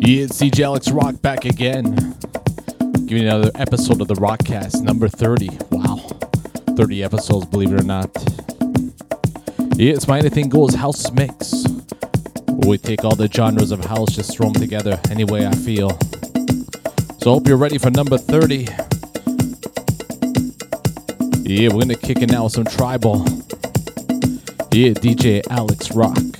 Yeah, it's DJ Alex Roc back again. Giving another episode of the RocCast, number 30. Wow. 30 episodes, believe it or not. Yeah, it's my Anything Goes House Mix. Where we take all the genres of house, just throw them together any way I feel. So I hope you're ready for number 30. Yeah, we're gonna kick it now with some tribal. Yeah, DJ Alex Roc.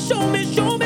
show me, show me.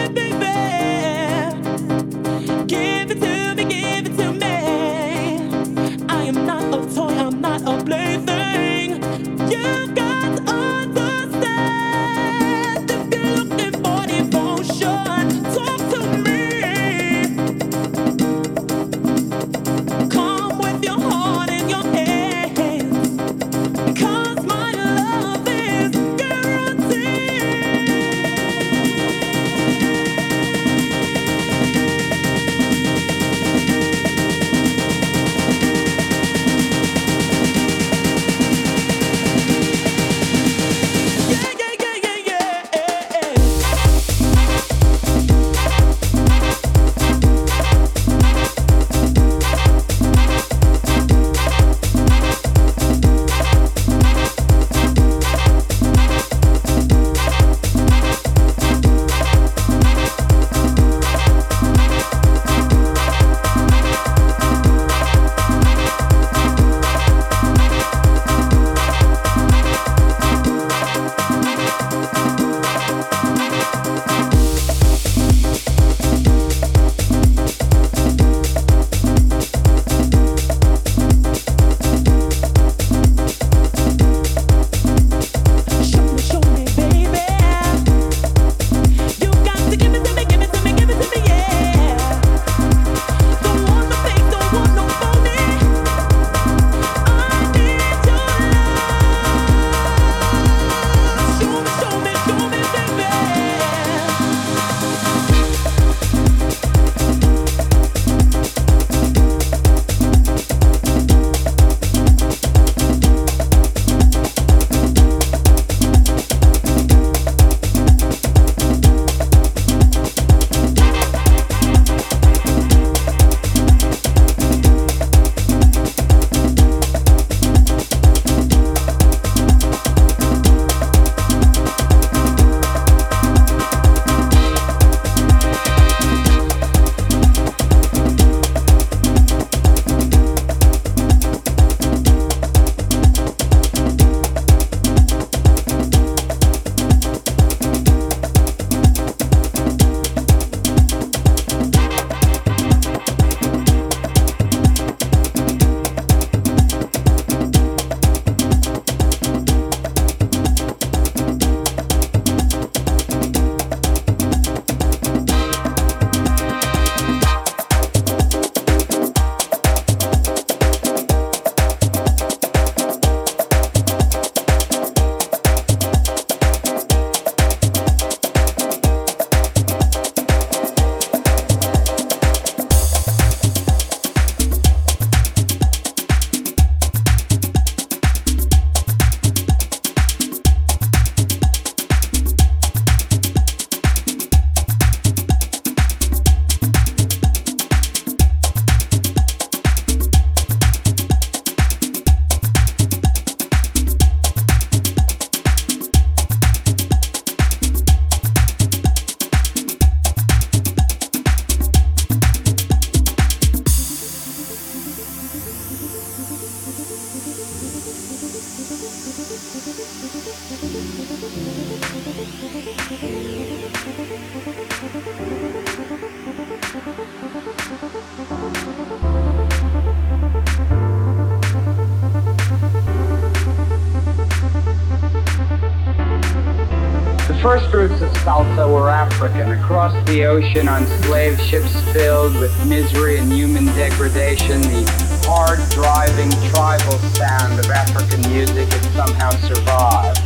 African, across the ocean on slave ships filled with misery and human degradation, the hard driving tribal sound of African music had somehow survived.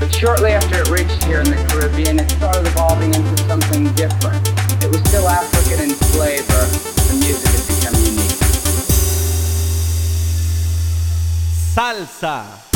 But shortly after it reached here in the Caribbean, it started evolving into something different. It was still African in flavor, the music had become unique. Salsa.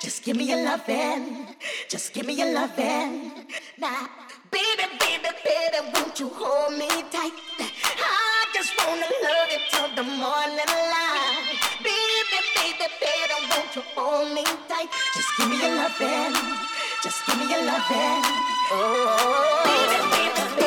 Just give me your loving. Just give me your loving. Now, baby, baby, baby, won't you hold me tight? I just wanna love you till the morning light. Baby, baby, baby, won't you hold me tight? Just give me your loving. Just give me your loving. Oh, oh, oh. baby, baby, baby.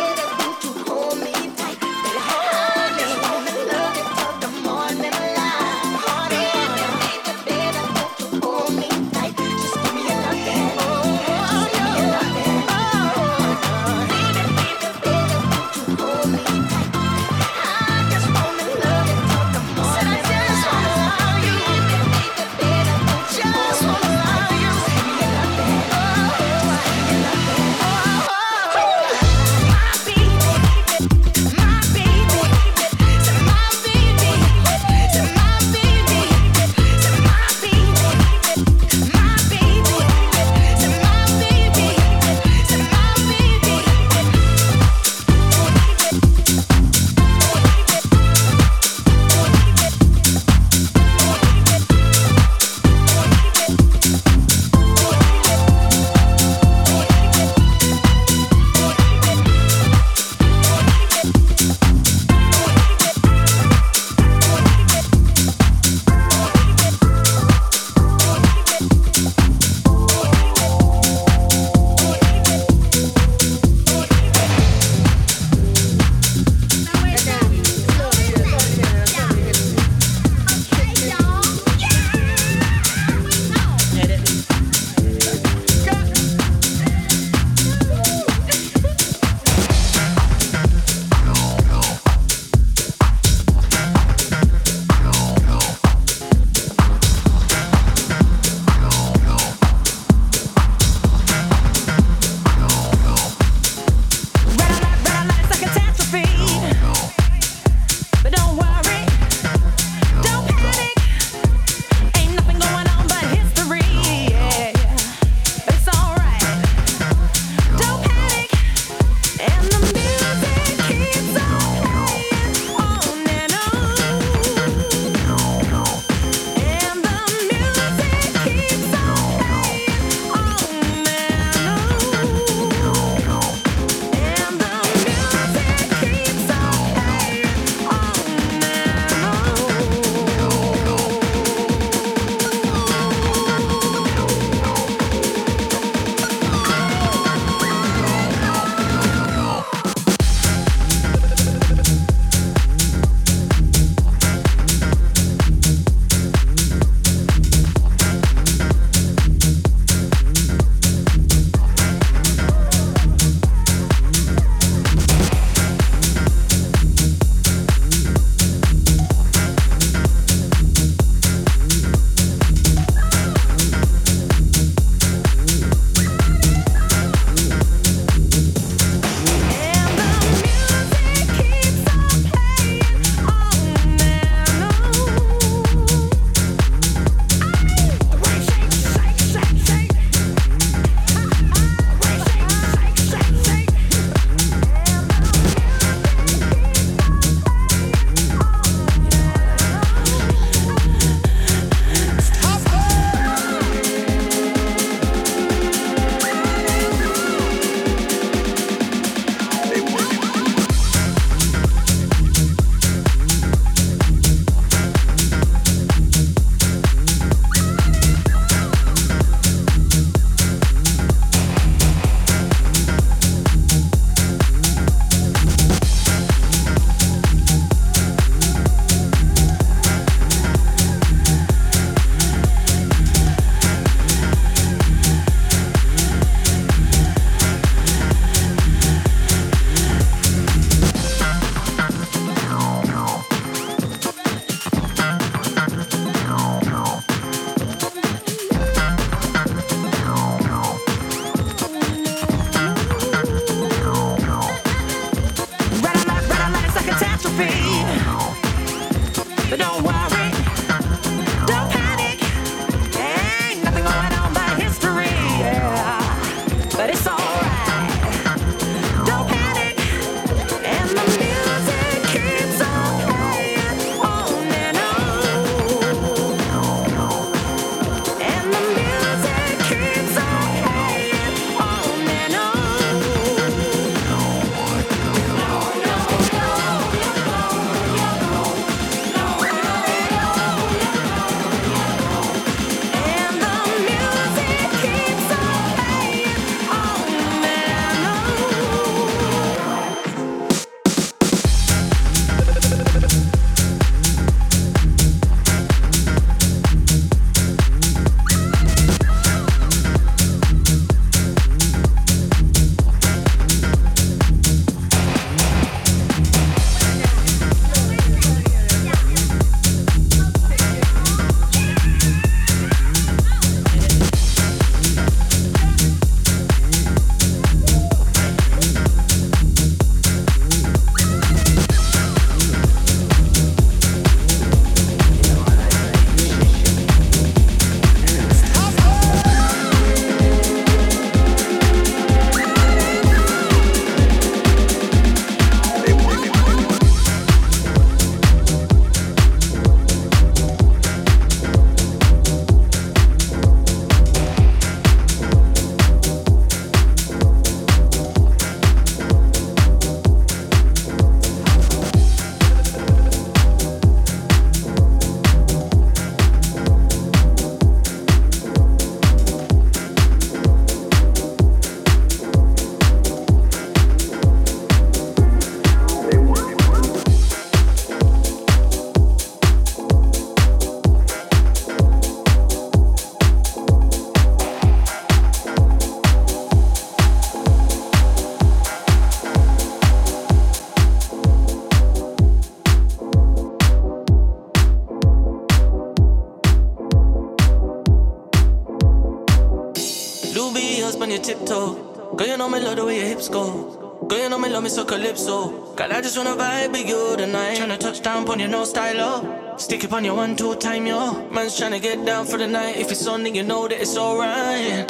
so. Girl, I just wanna vibe with you tonight. Tryna touch down on your no style. Oh. Stick up on your one, two time, yo. Man's tryna get down for the night. If it's on, then you know that it's alright.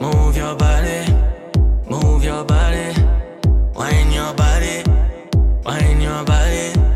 Move your body, move your body. wind your body, wind your body.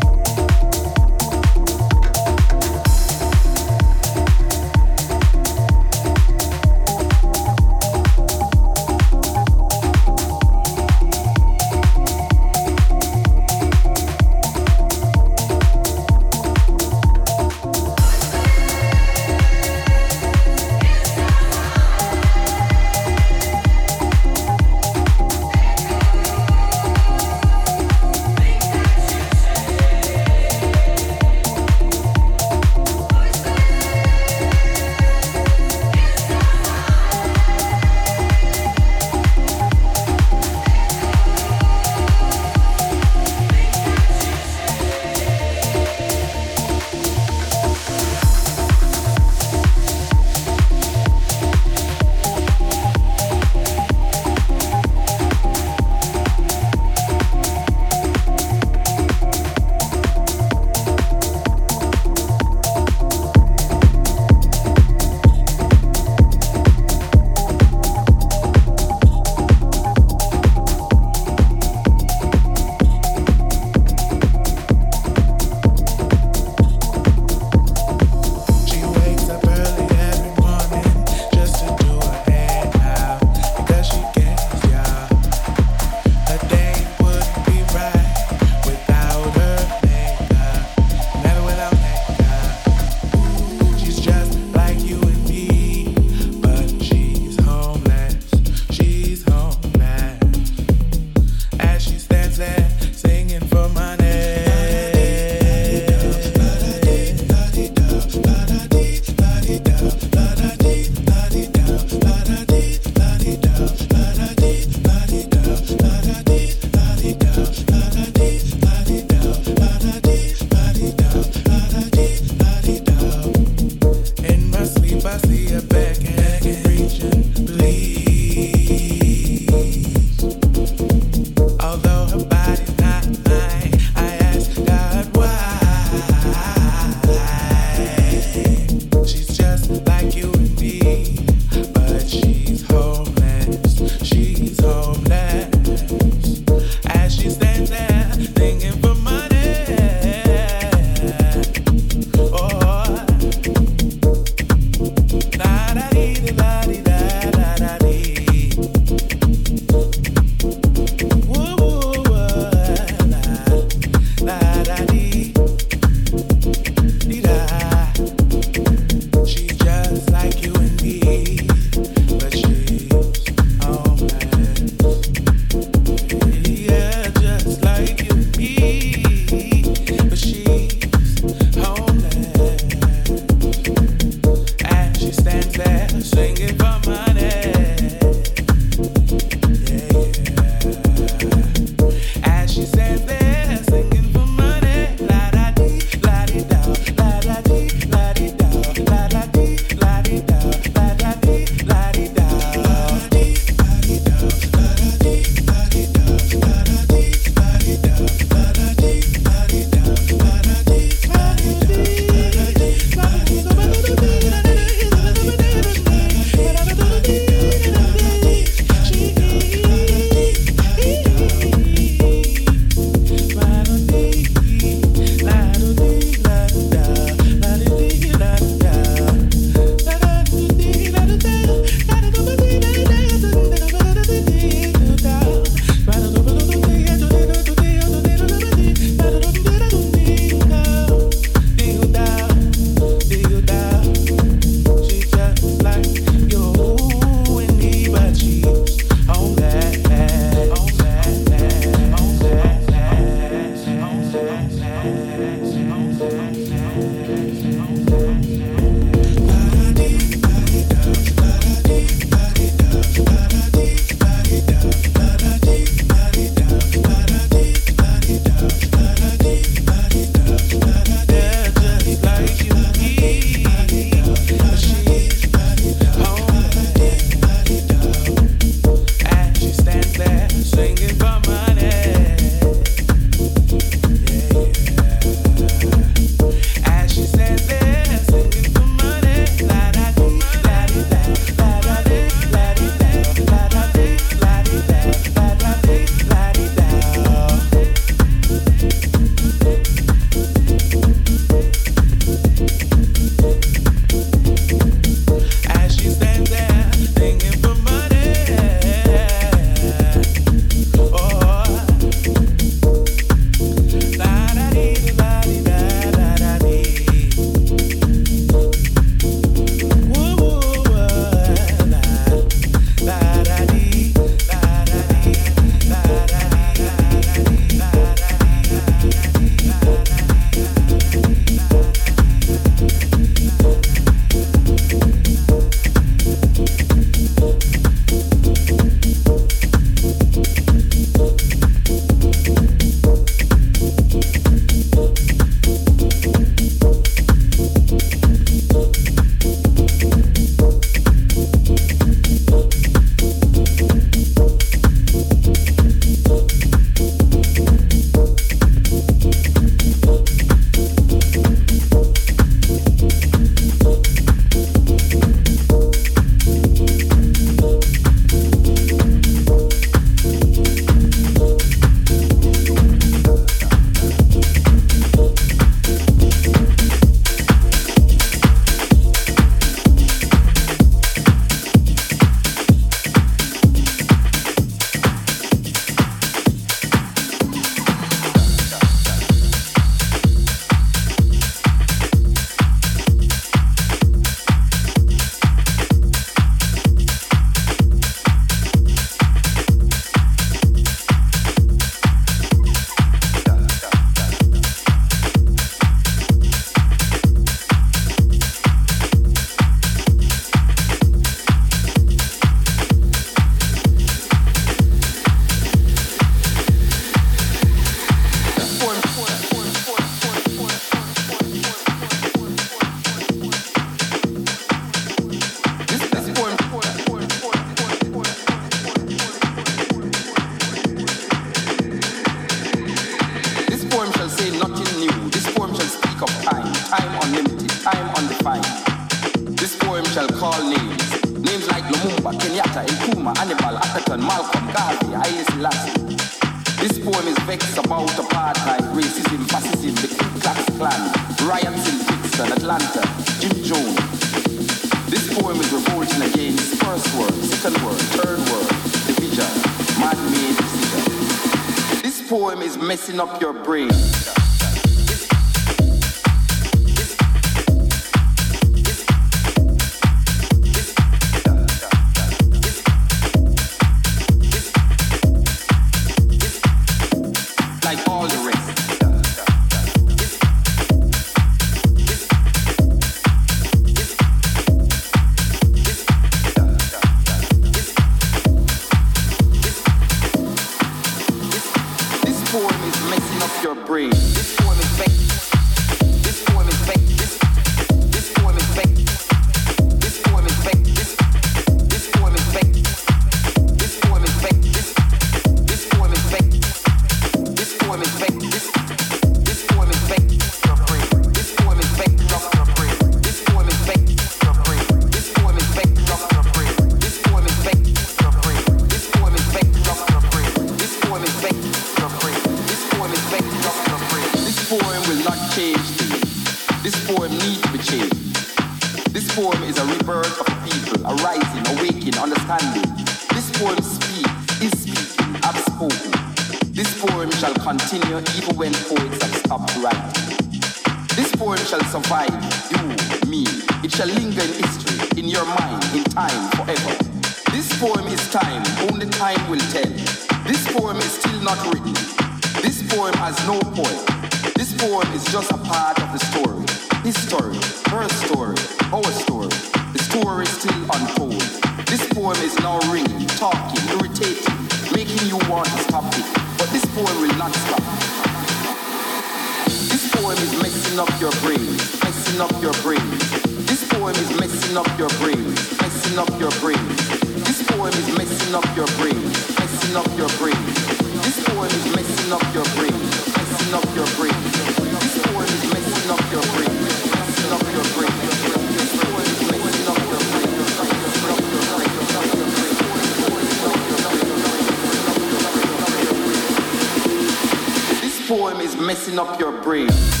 Up your brain.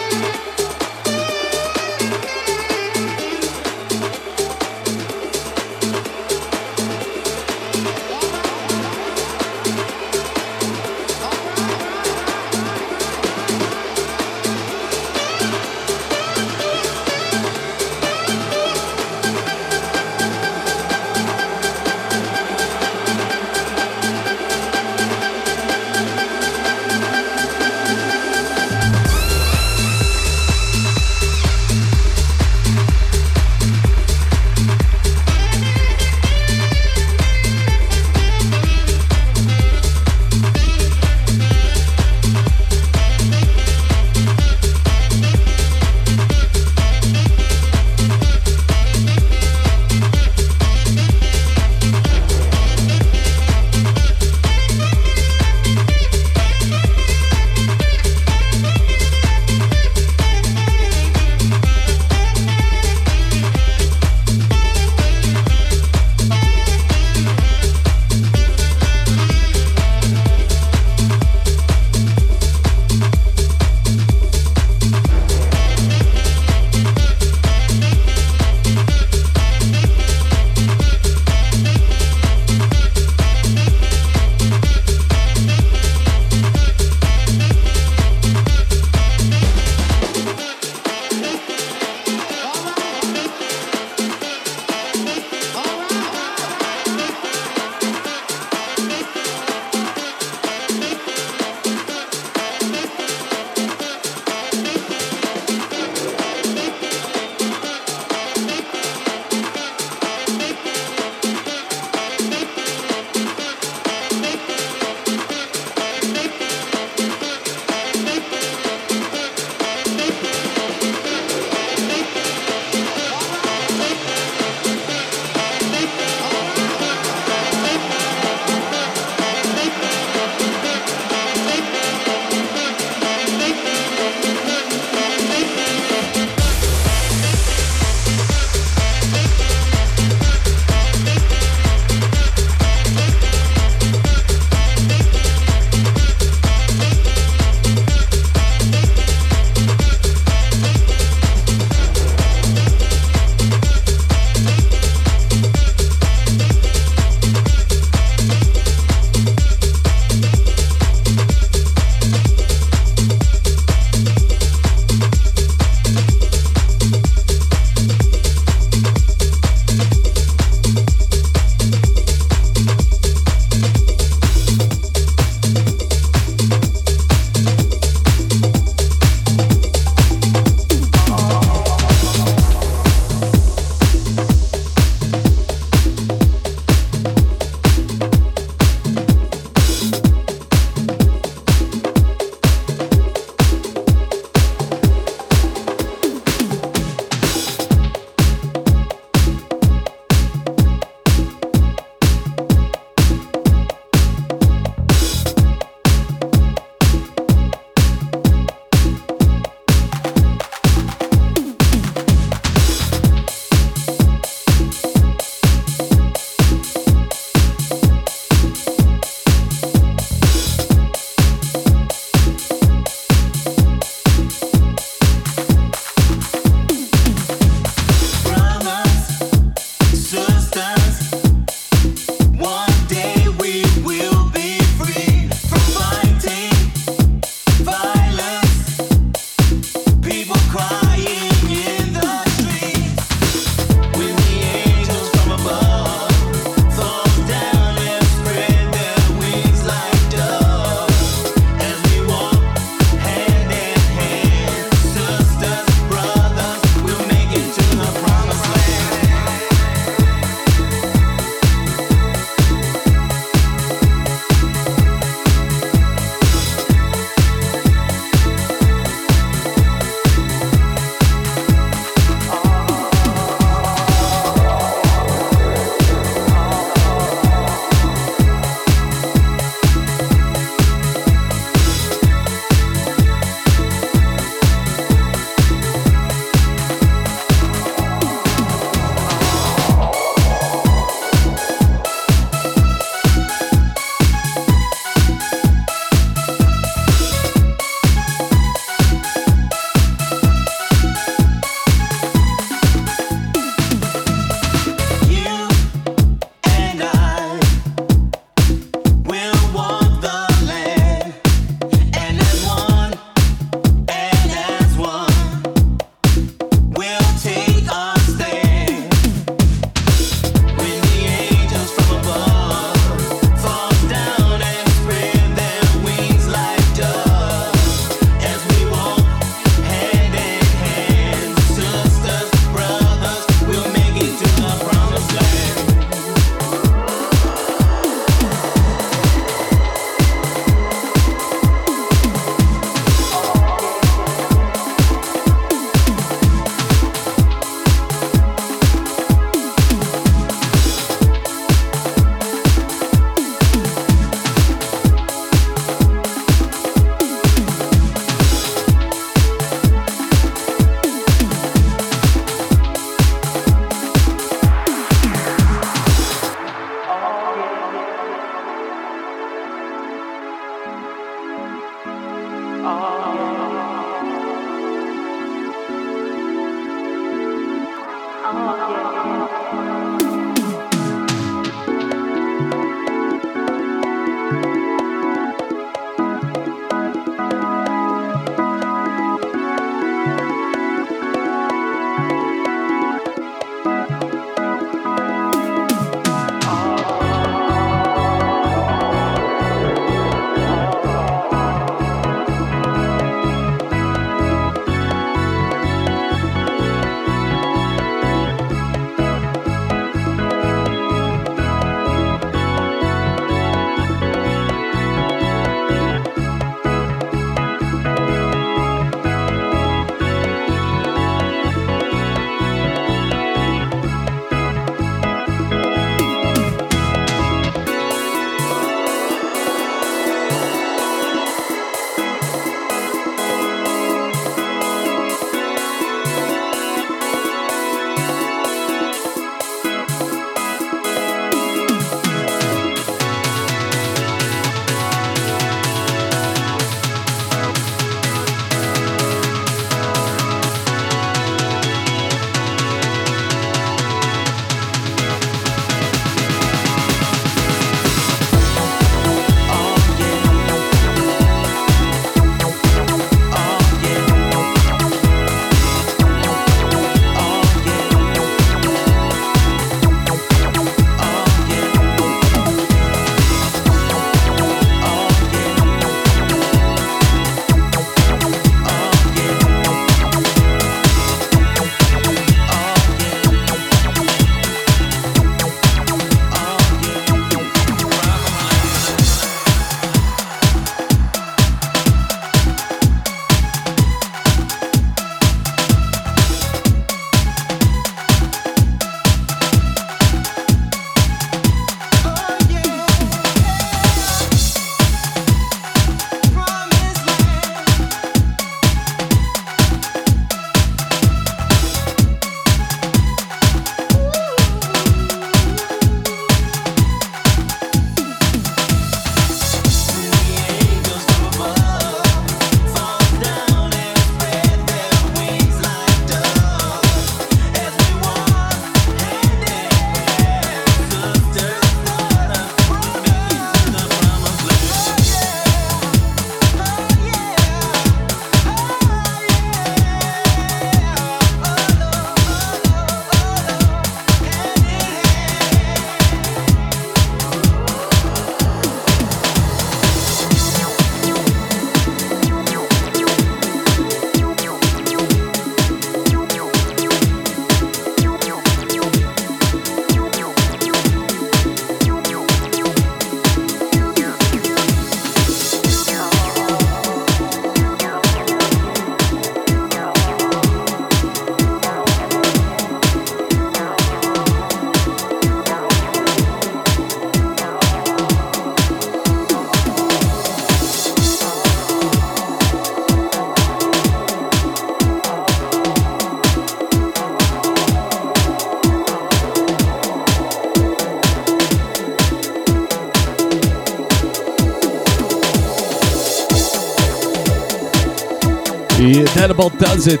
About does it.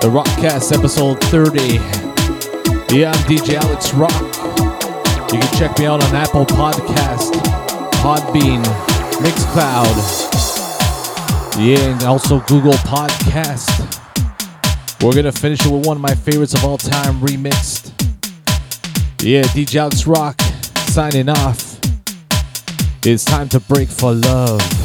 The RocCast episode 30. Yeah, I'm DJ Alex Roc. You can check me out on Apple Podcast, Podbean, Mixcloud, yeah, and also Google Podcast. We're gonna finish it with one of my favorites of all time, remixed. Yeah, DJ Alex Roc signing off. It's time to break for love.